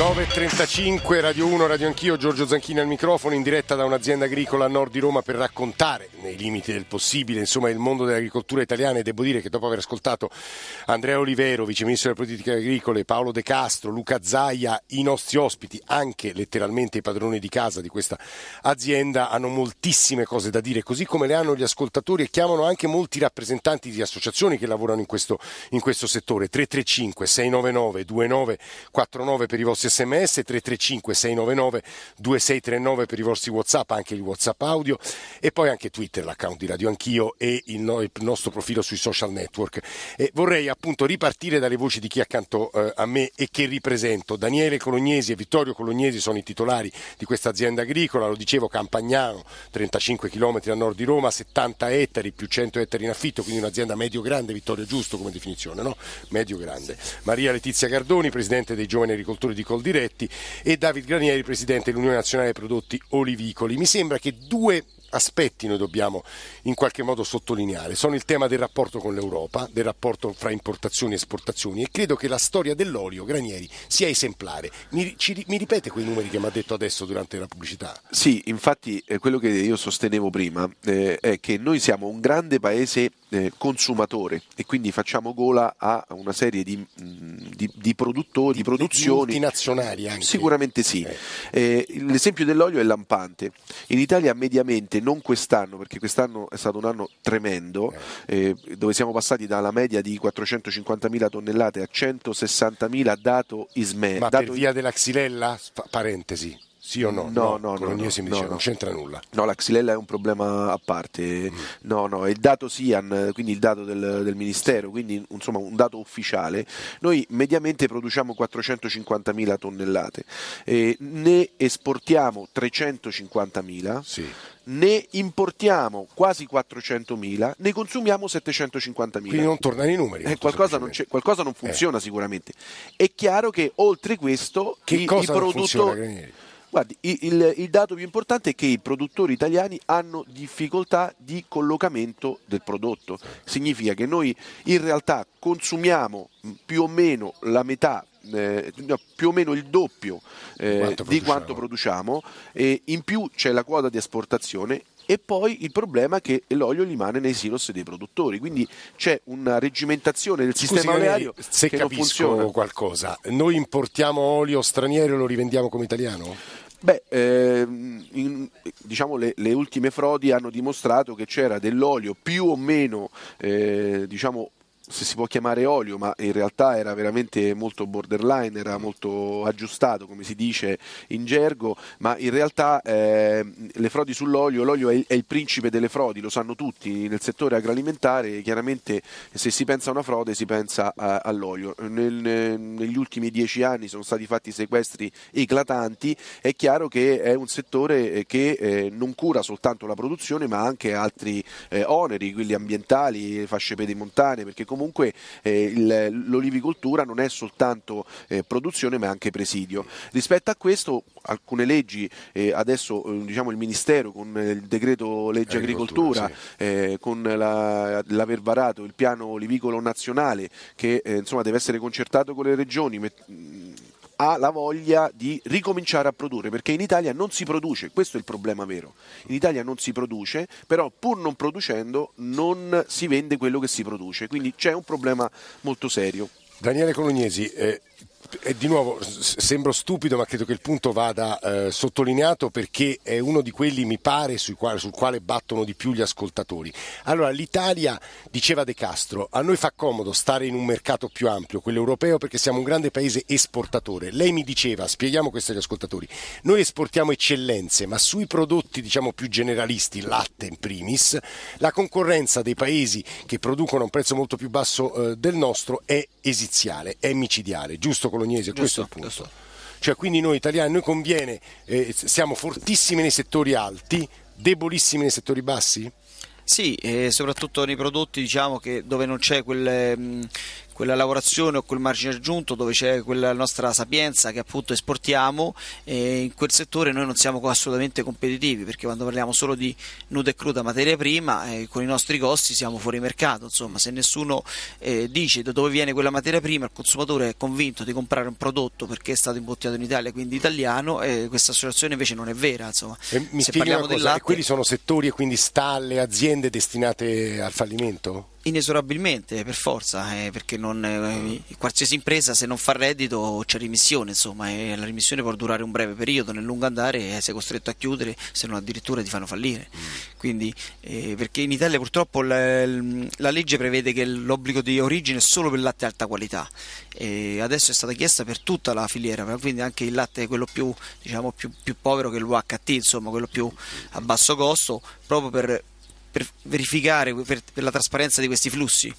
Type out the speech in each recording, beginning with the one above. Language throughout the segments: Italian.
9.35, Radio 1, Radio Anch'io, Giorgio Zanchini al microfono, in diretta da un'azienda agricola a nord di Roma per raccontare, nei limiti del possibile, insomma, il mondo dell'agricoltura italiana e devo dire che dopo aver ascoltato Andrea Olivero, Vice Ministro delle Politiche Agricole, Paolo De Castro, Luca Zaia, i nostri ospiti, anche letteralmente i padroni di casa di questa azienda, hanno moltissime cose da dire, così come le hanno gli ascoltatori e chiamano anche molti rappresentanti di associazioni che lavorano in questo, in questo settore. 335 699 2949 per i vostri sms 335 699 2639 per i vostri whatsapp anche il whatsapp audio e poi anche twitter l'account di Radio Anch'io e il, no, il nostro profilo sui social network. E vorrei appunto ripartire dalle voci di chi accanto eh, a me e che ripresento. Daniele Colognesi e Vittorio Colognesi sono i titolari di questa azienda agricola. Lo dicevo Campagnano 35 km a nord di Roma 70 ettari più 100 ettari in affitto quindi un'azienda medio grande Vittorio giusto come definizione no? medio grande. Maria Letizia Gardoni presidente dei giovani agricoltori di Coldiretti e David Granieri, presidente dell'Unione Nazionale Prodotti Olivicoli. Mi sembra che due aspetti noi dobbiamo in qualche modo sottolineare. Sono il tema del rapporto con l'Europa, del rapporto fra importazioni e esportazioni e credo che la storia dell'olio, Granieri, sia esemplare. Mi, ci, mi ripete quei numeri che mi ha detto adesso durante la pubblicità? Sì, infatti eh, quello che io sostenevo prima eh, è che noi siamo un grande paese eh, consumatore e quindi facciamo gola a una serie di, mm, di, di produttori, di, produzioni. Multinazionali anche. Sicuramente sì. Eh. Eh, l'esempio dell'olio è lampante. In Italia mediamente, non quest'anno, perché quest'anno è stato un anno tremendo, eh. eh dove siamo passati dalla media di 450.000 tonnellate a 160.000 dato ISME. Ma dato per via della xylella? Parentesi. Sì o no? No, no, no. no, no, dice, non c'entra nulla. No, la xylella è un problema a parte. Mm. No, no, è il dato SIAN, quindi il dato del, del, Ministero, quindi insomma un dato ufficiale. Noi mediamente produciamo 450.000 tonnellate, eh, ne esportiamo 350.000. Sì ne importiamo quasi 400.000, ne consumiamo 750.000. Quindi non tornano i numeri. Eh, qualcosa, non qualcosa, non funziona eh. sicuramente. È chiaro che oltre questo che i, i produttori... Guardi, il, il, dato più importante è che i produttori italiani hanno difficoltà di collocamento del prodotto. Significa che noi in realtà consumiamo più o meno la metà eh, più o meno il doppio eh, quanto di quanto produciamo e in più c'è la quota di esportazione e poi il problema è che l'olio rimane nei silos dei produttori, quindi c'è una reggimentazione del Scusi, sistema oleario se che capisco non funziona. qualcosa. Noi importiamo olio straniero e lo rivendiamo come italiano? Beh, ehm, in, diciamo le, le, ultime frodi hanno dimostrato che c'era dell'olio più o meno eh, diciamo, se si può chiamare olio, ma in realtà era veramente molto borderline, era molto aggiustato, come si dice in gergo, ma in realtà eh, le frodi sull'olio, l'olio è, è, il principe delle frodi, lo sanno tutti, nel settore agroalimentare chiaramente se si pensa a una frode si pensa a, all'olio. Nel, negli ultimi dieci anni sono stati fatti sequestri eclatanti, è chiaro che è un settore che eh, non cura soltanto la produzione ma anche altri eh, oneri, quelli ambientali, fasce pedemontane, perché comunque comunque eh, il, l'olivicoltura non è soltanto eh, produzione ma anche presidio. Rispetto a questo alcune leggi, eh, adesso eh, diciamo il Ministero con il decreto legge agricoltura, sì. Eh, con la, l'aver varato il piano olivicolo nazionale che eh, insomma, deve essere concertato con le regioni, met- ha la voglia di ricominciare a produrre, perché in Italia non si produce, questo è il problema vero. In Italia non si produce, però pur non producendo non si vende quello che si produce, quindi c'è un problema molto serio. Daniele Colognesi, eh, e di nuovo sembro stupido, ma credo che il punto vada eh, sottolineato perché è uno di quelli, mi pare, quale, sul quale battono di più gli ascoltatori. Allora, l'Italia, diceva De Castro, a noi fa comodo stare in un mercato più ampio, quello europeo, perché siamo un grande paese esportatore. Lei mi diceva, spieghiamo questo agli ascoltatori, noi esportiamo eccellenze, ma sui prodotti diciamo più generalisti, latte in primis, la concorrenza dei paesi che producono a un prezzo molto più basso eh, del nostro è esiziale, è micidiale, giusto? Colognese, questo è il punto. Giusto. Cioè, quindi noi italiani, noi conviene, eh, siamo fortissimi nei settori alti, debolissimi nei settori bassi? Sì, soprattutto nei prodotti diciamo, che, dove non c'è quel, quella lavorazione o quel margine aggiunto dove c'è quella nostra sapienza che appunto esportiamo e in quel settore noi non siamo assolutamente competitivi perché quando parliamo solo di nuda e cruda materia prima eh, con i nostri costi siamo fuori mercato, insomma se nessuno eh, dice da dove viene quella materia prima il consumatore è convinto di comprare un prodotto perché è stato imbottigliato in Italia quindi italiano e questa associazione invece non è vera insomma. E mi se parliamo cosa, latte, quelli sono settori e quindi stalle, aziende destinate al fallimento? Inesorabilmente, per forza, eh, perché non, eh, qualsiasi impresa se non fa reddito c'è rimissione, insomma, e la rimissione può durare un breve periodo, nel lungo andare eh, sei costretto a chiudere, se non addirittura ti fanno fallire. Mm. Quindi, eh, perché in Italia purtroppo la, la, legge prevede che l'obbligo di origine è solo per il latte alta qualità, e adesso è stata chiesta per tutta la filiera, quindi anche il latte quello più, diciamo, più, più povero che l'UHT, insomma, quello più a basso costo, proprio per per verificare per, per la trasparenza di questi flussi.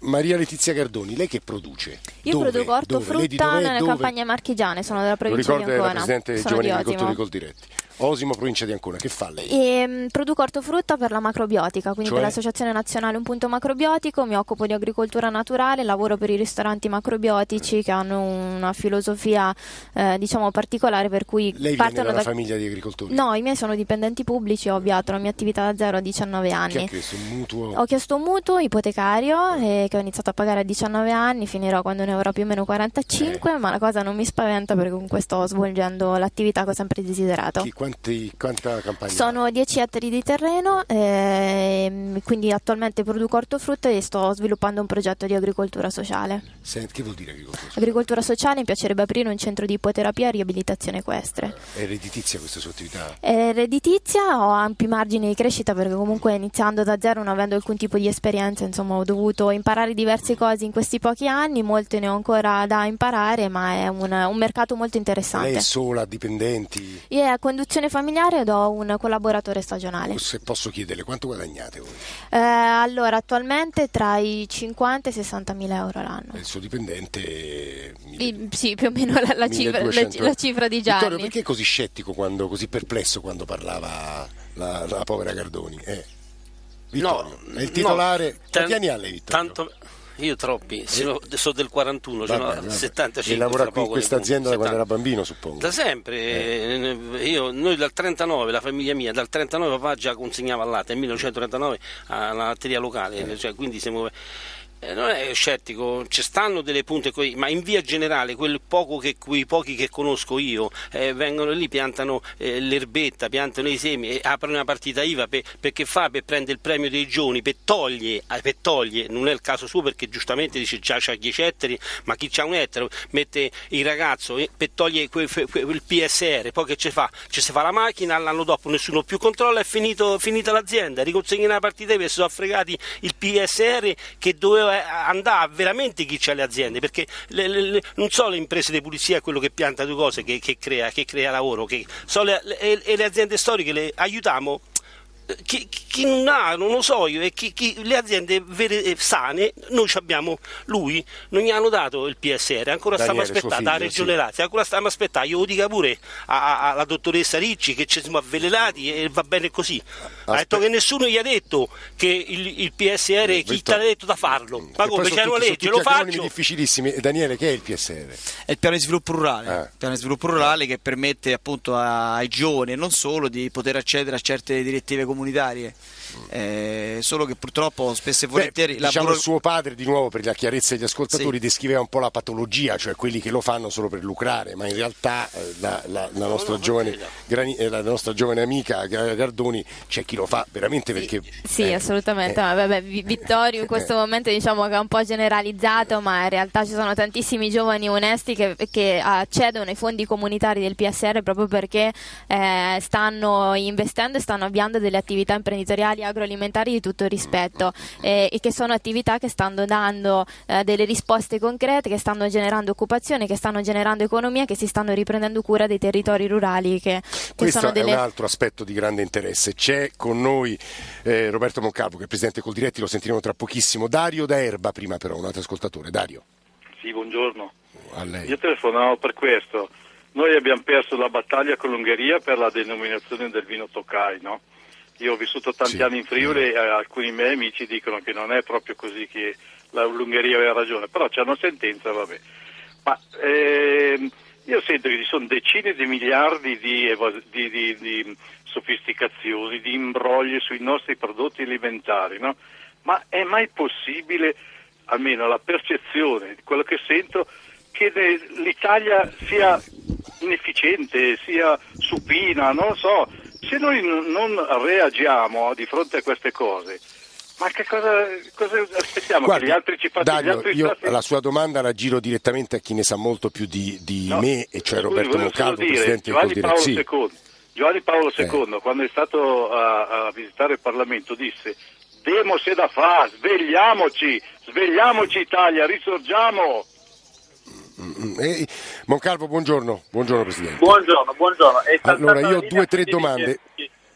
Maria Letizia Gardoni, lei che produce? Io dove? produco ortofrutta nelle campagne marchigiane, sono della provincia di Ancona. Lo ricorda la Presidente dei Giovani Agricoltori col Diretti. Osimo, provincia di Ancona, che fa lei? E, um, produco ortofrutta per la macrobiotica, quindi cioè? per l'Associazione Nazionale Un Punto Macrobiotico, mi occupo di agricoltura naturale, lavoro per i ristoranti macrobiotici che hanno una filosofia eh, diciamo particolare per cui lei partono da una famiglia di agricoltori? No, i miei sono dipendenti pubblici, ho avviato la mia attività da zero a 19 anni. Che ha chiesto un mutuo? Ho chiesto un mutuo ipotecario eh, che ho iniziato a pagare a 19 anni, finirò quando ne avrò più o meno 45, eh. ma la cosa non mi spaventa perché comunque sto svolgendo l'attività che ho sempre desiderato. Chi, quanti, quanta campagna? Sono 10 ettari di terreno, eh, quindi attualmente produco ortofrutta e sto sviluppando un progetto di agricoltura sociale. Senti, che vuol dire agricoltura sociale? Agricoltura sociale mi piacerebbe aprire un centro di ipoterapia e riabilitazione equestre. È redditizia questa sua attività? È redditizia, ho ampi margini di crescita perché comunque iniziando da zero, non avendo alcun tipo di esperienza, insomma ho dovuto imparare diverse cose in questi pochi anni, molte ne ho ancora da imparare, ma è un, un mercato molto interessante. Lei è sola, dipendenti? A conduzione familiare ed ho un collaboratore stagionale. Se posso chiederle, quanto guadagnate voi? Eh, allora, attualmente tra i 50 e i 60 mila euro l'anno. il suo dipendente? I, sì, più o meno la, la, cifra, la, la, cifra, di Gianni. Vittorio, perché così scettico, quando, così perplesso quando parlava la, la povera Gardoni? Eh. Vittorio, no, è il titolare. No, Quanti anni ha lei, Vittorio? Tanto, io troppi, sono, sono del 41, vabbè, sono vabbè. 75. E lavora qui in questa azienda da quando era bambino, suppongo. Da sempre, eh. io, noi dal 39, la famiglia mia, dal 39 papà già consegnava il latte, nel 1939 alla latteria locale, eh. cioè, quindi siamo eh, non è scettico, ci stanno delle punte, ma in via generale, che, quei pochi che conosco io, eh, vengono lì, piantano eh, l'erbetta, piantano i semi, e aprono una partita IVA per, perché fa per prendere il premio dei giovani, per togliere, eh, per togliere, non è il caso suo perché giustamente dice già c'ha 10 ettari, ma chi c'ha un ettaro mette il ragazzo eh, per togliere quel, quel, PSR, poi che ci fa? Ci si fa la macchina, l'anno dopo nessuno più controlla, è finito, finita l'azienda, riconsegna una partita IVA e si sono fregati il PSR che doveva andare veramente chi c'ha le aziende, perché le, le, non so le imprese di pulizia quello che pianta due cose che, che, crea, che crea, lavoro, che, le, e le aziende storiche le aiutiamo chi, chi, non ha, non lo so io, e chi, chi, le aziende vere, sane, noi abbiamo lui, non gli hanno dato il PSR, ancora Daniele, stiamo aspettando la Regione sì. Lazio, ancora stiamo aspettando, io lo dica pure alla dottoressa Ricci che ci siamo avvelenati e va bene così. Aspe- ha detto che nessuno gli ha detto che il, il PSR, eh, chi ti ha detto da farlo, ma come c'è una legge, lo faccio. difficilissimi. Daniele, che è il PSR? È il piano di sviluppo rurale, ah. piano di sviluppo rurale che permette appunto ai giovani e non solo di poter accedere a certe direttive comunitarie comunitarie. Eh, solo che purtroppo spesso e volentieri Beh, diciamo buro... suo padre di nuovo per la chiarezza degli ascoltatori sì. descriveva un po' la patologia cioè quelli che lo fanno solo per lucrare ma in realtà eh, la, la, la, nostra giovane, grani, eh, la, nostra giovane, amica Gardoni c'è chi lo fa veramente perché sì eh, assolutamente eh. vabbè, Vittorio in questo momento diciamo che è un po' generalizzato ma in realtà ci sono tantissimi giovani onesti che, che accedono ai fondi comunitari del PSR proprio perché eh, stanno investendo e stanno avviando delle attività imprenditoriali agroalimentari di tutto rispetto eh, e che sono attività che stanno dando eh, delle risposte concrete, che stanno generando occupazione, che stanno generando economia, che si stanno riprendendo cura dei territori rurali. Che, che Questo delle... è un altro aspetto di grande interesse. C'è con noi eh, Roberto Moncalvo, che è presidente col diretti, lo sentiremo tra pochissimo. Dario da Erba, prima però, un altro ascoltatore. Dario. Sì, buongiorno. Io telefonavo per questo. Noi abbiamo perso la battaglia con l'Ungheria per la denominazione del vino Tokai, no? Io ho vissuto tanti sì. anni in Friuli e alcuni miei amici dicono che non è proprio così che l'Ungheria aveva ragione, però c'è una sentenza, vabbè. Ma ehm, io sento che ci sono decine di miliardi di, di, di, di sofisticazioni, di imbrogli sui nostri prodotti alimentari, no? ma è mai possibile, almeno la percezione di quello che sento, che l'Italia sia inefficiente, sia supina, non lo so, se noi non reagiamo di fronte a queste cose, ma che cosa, cosa aspettiamo? Guardi, che gli altri ci facciano? Dario, io stati... la sua domanda la giro direttamente a chi ne sa molto più di, di no, me, e cioè Roberto Moncalvo, Presidente Giovanni del Paolo, sì. II, Giovanni Paolo II, eh. quando è stato a, a, visitare il Parlamento, disse Demose da fa, svegliamoci, svegliamoci Italia, risorgiamo. Mm, eh, Moncalvo, buongiorno. buongiorno Presidente. Buongiorno, buongiorno. Allora, io ho due o tre domande.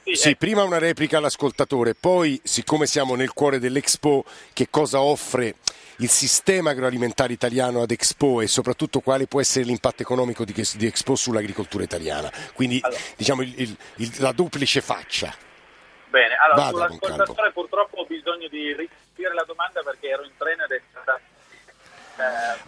Sì, sì, prima una replica all'ascoltatore, poi siccome siamo nel cuore dell'Expo, che cosa offre il sistema agroalimentare italiano ad Expo e soprattutto quale può essere l'impatto economico di, di Expo sull'agricoltura italiana? Quindi allora. diciamo il, il, il, la duplice faccia. Bene, allora Vada, sull'ascoltatore purtroppo ho bisogno di ripetere la domanda perché ero in treno ed è eh,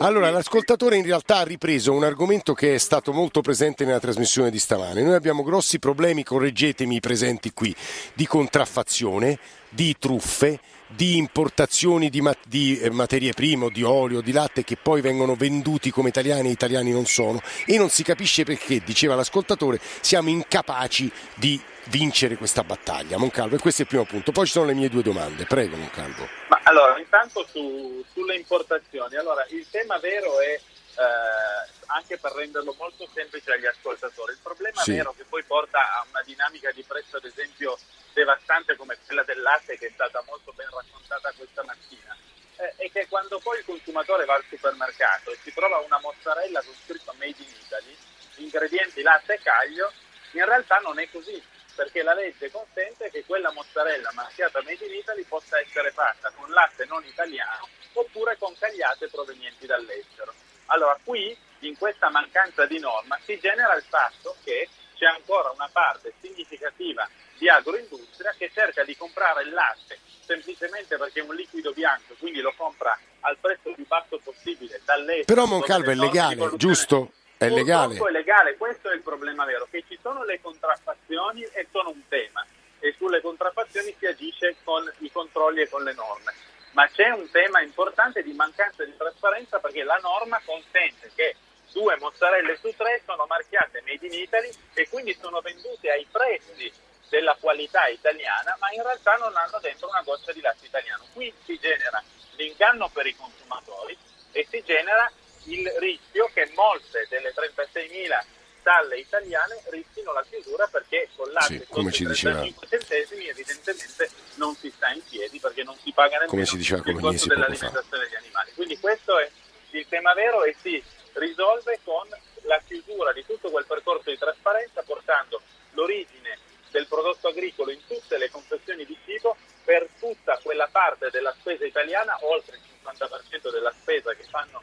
allora, l'ascoltatore in realtà ha ripreso un argomento che è stato molto presente nella trasmissione di stamane. Noi abbiamo grossi problemi, correggetemi i presenti qui, di contraffazione, di truffe, di importazioni di, mat- di eh, materie prime, di olio, di latte che poi vengono venduti come italiani e italiani non sono e non si capisce perché, diceva l'ascoltatore, siamo incapaci di vincere questa battaglia. Moncalvo, e questo è il primo punto. Poi ci sono le mie due domande. Prego, Moncalvo. Ma allora, intanto su, sulle importazioni. Allora, il tema vero è, eh, anche per renderlo molto semplice agli ascoltatori, il problema sì. vero che poi porta a una dinamica di prezzo, ad esempio, devastante come quella del latte, che è stata molto ben raccontata questa mattina, eh, è che quando poi il consumatore va al supermercato e si trova una mozzarella con scritto Made in Italy, ingredienti latte e caglio, in realtà non è così perché la legge consente che quella mozzarella marchiata Made in Italy possa essere fatta con latte non italiano oppure con cagliate provenienti dall'estero. Allora qui, in questa mancanza di norma, si genera il fatto che c'è ancora una parte significativa di agroindustria che cerca di comprare il latte semplicemente perché è un liquido bianco, quindi lo compra al prezzo più basso possibile dall'estero. Però Moncalvo è legale, giusto? È legale. è legale, questo è il problema vero, che ci sono le contraffazioni e sono un tema e sulle contraffazioni si agisce con i controlli e con le norme. Ma c'è un tema importante di mancanza di trasparenza perché la norma consente che due mozzarelle su tre sono marchiate Made in Italy e quindi sono vendute ai prezzi della qualità italiana, ma in realtà non hanno dentro una goccia di latte italiano. Qui si genera l'inganno per i consumatori e si genera il rischio che molte delle 36.000 stalle italiane rischino la chiusura perché con latte sì, come ci 35 centesimi evidentemente non si sta in piedi perché non si paga nemmeno come si diceva, il costo dell'alimentazione degli animali. Quindi questo è il tema vero e si risolve con la chiusura di tutto quel percorso di trasparenza portando l'origine del prodotto agricolo in tutte le confezioni di cibo per tutta quella parte della spesa italiana, oltre il 50% della spesa che fanno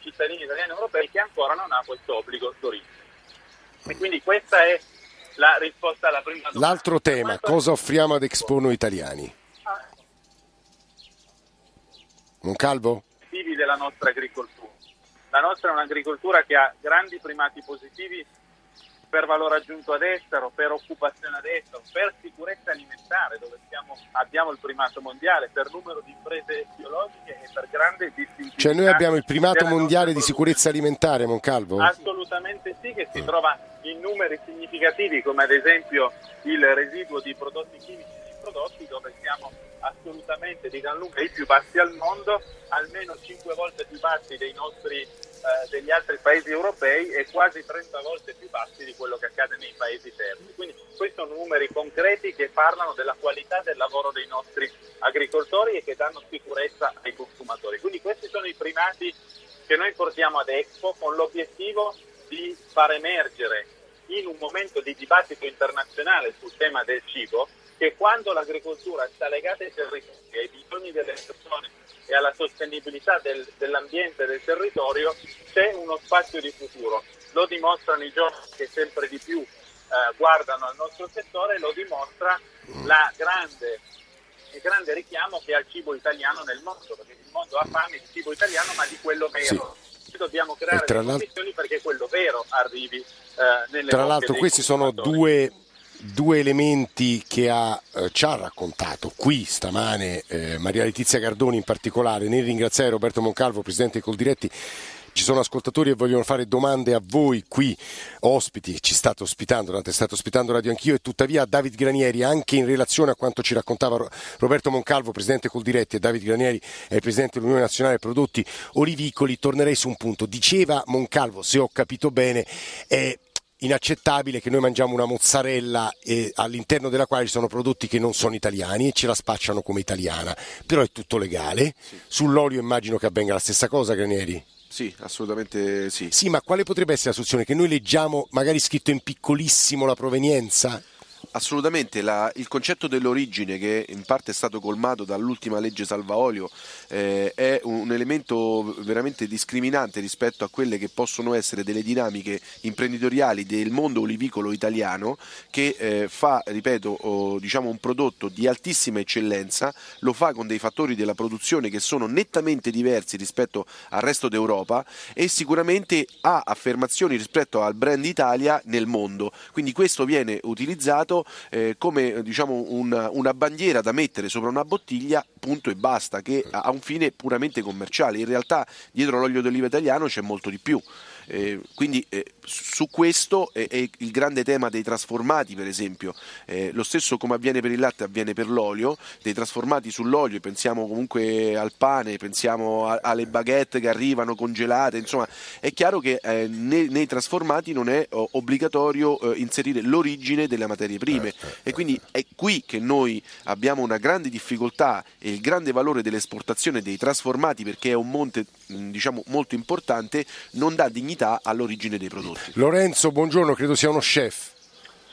cittadini italiani e europei che ancora non ha questo obbligo d'origine. E quindi questa è la risposta alla prima domanda. L'altro tema, cosa offriamo ad Expo noi italiani? Moncalvo? della nostra agricoltura. La nostra è un'agricoltura che ha grandi primati positivi per valore aggiunto ad estero, per occupazione ad estero, per sicurezza alimentare, dove siamo, abbiamo il primato mondiale, per numero di imprese biologiche e per grande distinzione. Cioè noi abbiamo il primato mondiale di sicurezza alimentare, Moncalvo? Assolutamente sì, che si trova in numeri significativi, come ad esempio il residuo di prodotti chimici di prodotti, dove siamo assolutamente di gran lunga i più bassi al mondo, almeno 5 volte più bassi dei nostri eh, degli altri paesi europei e quasi 30 volte più bassi di quello che accade nei paesi terzi. Quindi questi sono numeri concreti che parlano della qualità del lavoro dei nostri agricoltori e che danno sicurezza ai consumatori. Quindi questi sono i primati che noi portiamo ad Expo con l'obiettivo di far emergere in un momento di dibattito internazionale sul tema del cibo che quando l'agricoltura sta legata ai territori, ai bisogni delle persone e alla sostenibilità del, dell'ambiente e del territorio c'è uno spazio di futuro. Lo dimostrano i giovani che sempre di più eh, guardano al nostro settore, lo dimostra grande, il grande richiamo che ha il cibo italiano nel mondo, perché il mondo ha fame di cibo italiano ma di quello vero. Sì. Dobbiamo creare le condizioni perché quello vero arrivi eh, nelle Tra l'altro questi sono due due elementi che ha, eh, ci ha raccontato qui stamane eh, Maria Letizia Gardoni in particolare, nel ringraziare Roberto Moncalvo, Presidente Coldiretti. Ci sono ascoltatori che vogliono fare domande a voi qui, ospiti, ci state ospitando, durante state ospitando Radio Anch'io e tuttavia David Granieri, anche in relazione a quanto ci raccontava Roberto Moncalvo, Presidente Coldiretti e David Granieri è il Presidente dell'Unione Nazionale Prodotti Olivicoli, tornerei su un punto. Diceva Moncalvo, se ho capito bene, è inaccettabile che noi mangiamo una mozzarella eh, all'interno della quale ci sono prodotti che non sono italiani e ce la spacciano come italiana, però è tutto legale. Sì. Sull'olio immagino che avvenga la stessa cosa, Granieri. Sì, assolutamente sì. Sì, ma quale potrebbe essere la soluzione? Che noi leggiamo magari scritto in piccolissimo la provenienza? Assolutamente, la, il concetto dell'origine che in parte è stato colmato dall'ultima legge Salvaolio eh, è un elemento veramente discriminante rispetto a quelle che possono essere delle dinamiche imprenditoriali del mondo olivicolo italiano che eh, fa, ripeto, oh, diciamo un prodotto di altissima eccellenza, lo fa con dei fattori della produzione che sono nettamente diversi rispetto al resto d'Europa e sicuramente ha affermazioni rispetto al brand Italia nel mondo. Quindi questo viene utilizzato eh, come diciamo, una, una, bandiera da mettere sopra una bottiglia, punto e basta, che ha un fine puramente commerciale. In realtà dietro l'olio d'oliva italiano c'è molto di più. Eh, quindi eh, su questo è, è, il grande tema dei trasformati, per esempio. Eh, lo stesso come avviene per il latte avviene per l'olio, dei trasformati sull'olio, pensiamo comunque al pane, pensiamo a, alle baguette che arrivano congelate, insomma è chiaro che eh, nei, nei, trasformati non è obbligatorio eh, inserire l'origine delle materie prime. E quindi è qui che noi abbiamo una grande difficoltà e il grande valore dell'esportazione dei trasformati perché è un monte diciamo, molto importante, non dà dignità dignità all'origine dei prodotti. Lorenzo, buongiorano, credo sia uno chef.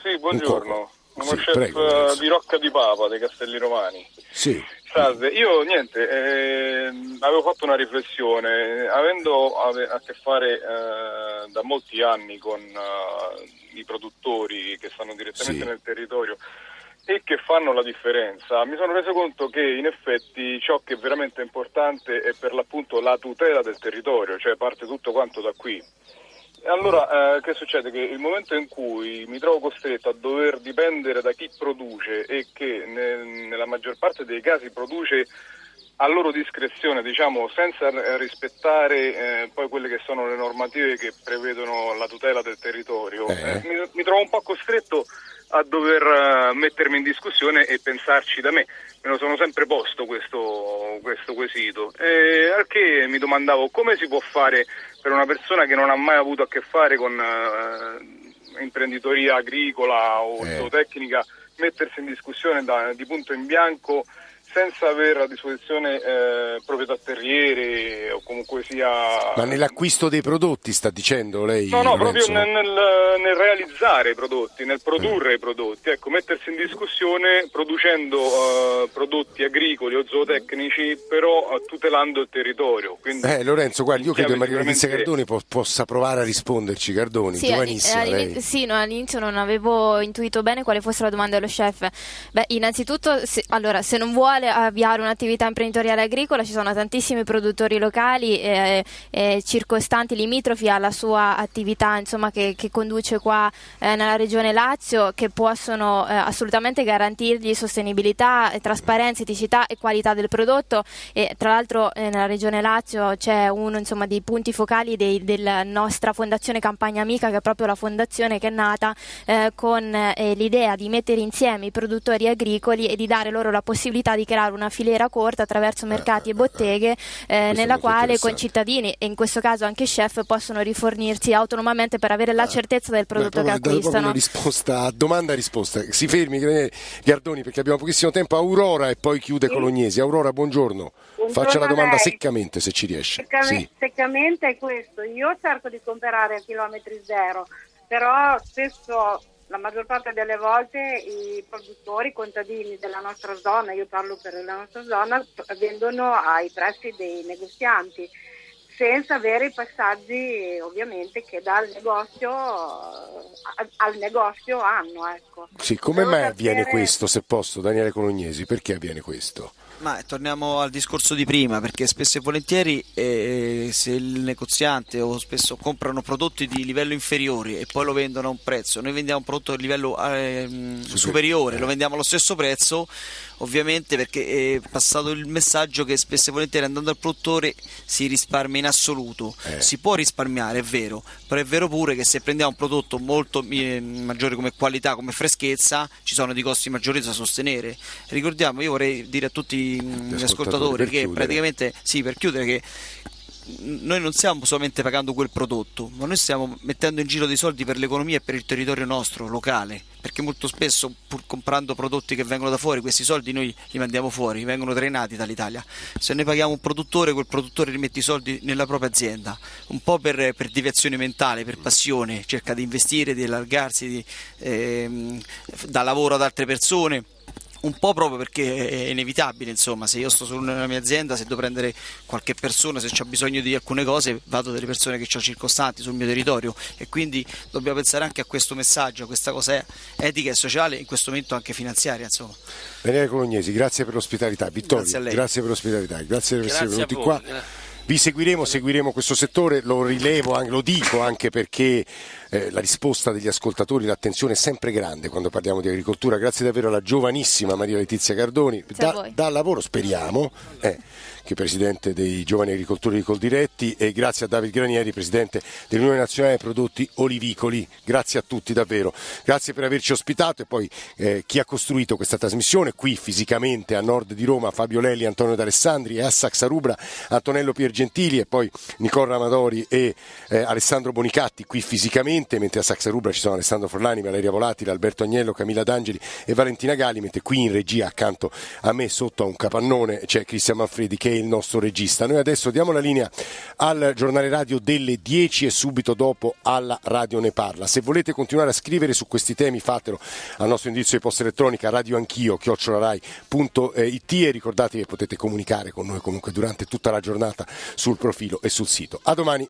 Sì, buongiorno. Uno sì, chef prego, di Rocca di Papa dei Castelli Romani. Sì. Salve, io niente, eh, avevo fatto una riflessione, avendo a che fare eh, da molti anni con uh, i produttori che stanno direttamente sì. nel territorio e che fanno la differenza, mi sono reso conto che in effetti ciò che è veramente importante è per l'appunto la tutela del territorio, cioè parte tutto quanto da qui. Allora eh, che succede? Che il momento in cui mi trovo costretto a dover dipendere da chi produce e che ne, nella maggior parte dei casi produce a loro discrezione, diciamo, senza rispettare eh, poi quelle che sono le normative che prevedono la tutela del territorio, eh. Eh, mi, mi trovo un po' costretto a dover uh, mettermi in discussione e pensarci da me. Me lo sono sempre posto questo, questo quesito. E al che mi domandavo come si può fare per una persona che non ha mai avuto a che fare con uh, imprenditoria agricola o eh. zootecnica mettersi in discussione da, di punto in bianco senza avere a disposizione eh, proprietà terriere o comunque sia... Ma nell'acquisto dei prodotti sta dicendo lei? No, no, proprio nel, nel, nel, realizzare i prodotti, nel produrre mm. i prodotti, ecco, mettersi in discussione producendo uh, prodotti agricoli o zootecnici, però uh, tutelando il territorio. Quindi, eh, Lorenzo, guardi, io credo che Maria Letizia Cardoni po- possa provare a risponderci, Cardoni, sì, giovanissima all'inizio, sì, no, all'inizio non avevo intuito bene quale fosse la domanda dello chef. Beh, innanzitutto, se, allora, se non vuole vuole avviare un'attività imprenditoriale agricola ci sono tantissimi produttori locali eh, eh, circostanti, limitrofi alla sua attività insomma, che, che, conduce qua eh, nella regione Lazio che possono eh, assolutamente garantirgli sostenibilità, trasparenza, eticità e qualità del prodotto. E tra l'altro eh, nella regione Lazio c'è uno insomma, dei punti focali dei, della nostra fondazione Campagna Amica che è proprio la fondazione che è nata eh, con l'idea di mettere insieme i produttori agricoli e di dare loro la possibilità di creare creare una filiera corta attraverso mercati e botteghe eh, nella quale i concittadini e in questo caso anche chef possono rifornirsi autonomamente per avere la certezza del prodotto Beh, che acquistano. Una risposta, domanda e risposta. Si fermi Gardoni perché abbiamo pochissimo tempo. Aurora e poi chiude sì. Colognesi. Aurora, buongiorno. buongiorno Faccia la domanda seccamente se ci riesce. Seccamente, sì. seccamente è questo. Io cerco di comprare a chilometri zero, però spesso la maggior parte delle volte i produttori, i contadini della nostra zona, io parlo per la nostra zona, vendono ai prezzi dei negozianti. senza avere i passaggi ovviamente che dal negozio al negozio hanno. Ecco. Sì, come mai avviene questo, se posso, Daniele Colognesi? Perché avviene questo? Ma torniamo al discorso di prima, perché spesso e volentieri eh, se il negoziante o spesso comprano prodotti di livello inferiore e poi lo vendono a un prezzo, noi vendiamo un prodotto di livello ehm, superiore, lo vendiamo allo stesso prezzo, ovviamente perché è passato il messaggio che spesso e volentieri andando al produttore si risparmia in assoluto. Eh. Si può risparmiare, è vero, però è vero pure che se prendiamo un prodotto molto eh, maggiore come qualità, come freschezza, ci sono dei costi maggiori da sostenere. Ricordiamo, io vorrei dire a tutti mm, gli ascoltatori, che chiudere. praticamente, sì, per chiudere, che noi non stiamo solamente pagando quel prodotto, ma noi stiamo mettendo in giro dei soldi per l'economia e per il territorio nostro, locale, perché molto spesso pur comprando prodotti che vengono da fuori, questi soldi noi li mandiamo fuori, vengono drenati dall'Italia. Se noi paghiamo un produttore, quel produttore rimette i soldi nella propria azienda, un po' per, per deviazione mentale, per passione, cerca di investire, di allargarsi, di, ehm, dà lavoro ad altre persone un po' proprio perché è inevitabile, insomma, se io sto solo nella mia azienda, se devo prendere qualche persona, se ho bisogno di alcune cose, vado dalle persone che ho circostanti sul mio territorio e quindi dobbiamo pensare anche a questo messaggio, a questa cosa etica e sociale, in questo momento anche finanziaria, insomma. Daniele Colognesi, grazie per l'ospitalità. Vittorio, Grazie a lei. grazie per l'ospitalità, grazie per essere Grazie a venuti qua. Vi seguiremo, seguiremo questo settore, lo rilevo, lo dico anche perché eh, la risposta degli ascoltatori, l'attenzione è sempre grande quando parliamo di agricoltura. Grazie davvero alla giovanissima Maria Letizia Cardoni. Da, dà lavoro, speriamo, eh, che è presidente dei giovani agricoltori di Coldiretti e grazie a David Granieri, presidente dell'Unione Nazionale dei Prodotti Olivicoli. Grazie a tutti davvero. Grazie per averci ospitato e poi eh, chi ha costruito questa trasmissione qui fisicamente a nord di Roma, Fabio Lelli, Antonio D'Alessandri e a Saxarubra, Antonello Piergentili e poi Nicola Ramadori e eh, Alessandro Bonicatti qui fisicamente, mentre a Saxarubra ci sono Alessandro Forlani, Valeria Volatile, Alberto Agnello, Camilla D'Angeli e Valentina Gali, mentre qui in regia accanto a me sotto a un capannone c'è Cristian Manfredi che è il nostro regista. Noi adesso diamo la linea al giornale radio delle 10 e subito dopo alla Radio Ne Parla. Se volete continuare a scrivere su questi temi fatelo al nostro indirizzo di posta elettronica radioanchio chiocciolarai.it e ricordate che potete comunicare con noi comunque durante tutta la giornata sul profilo e sul sito. A domani.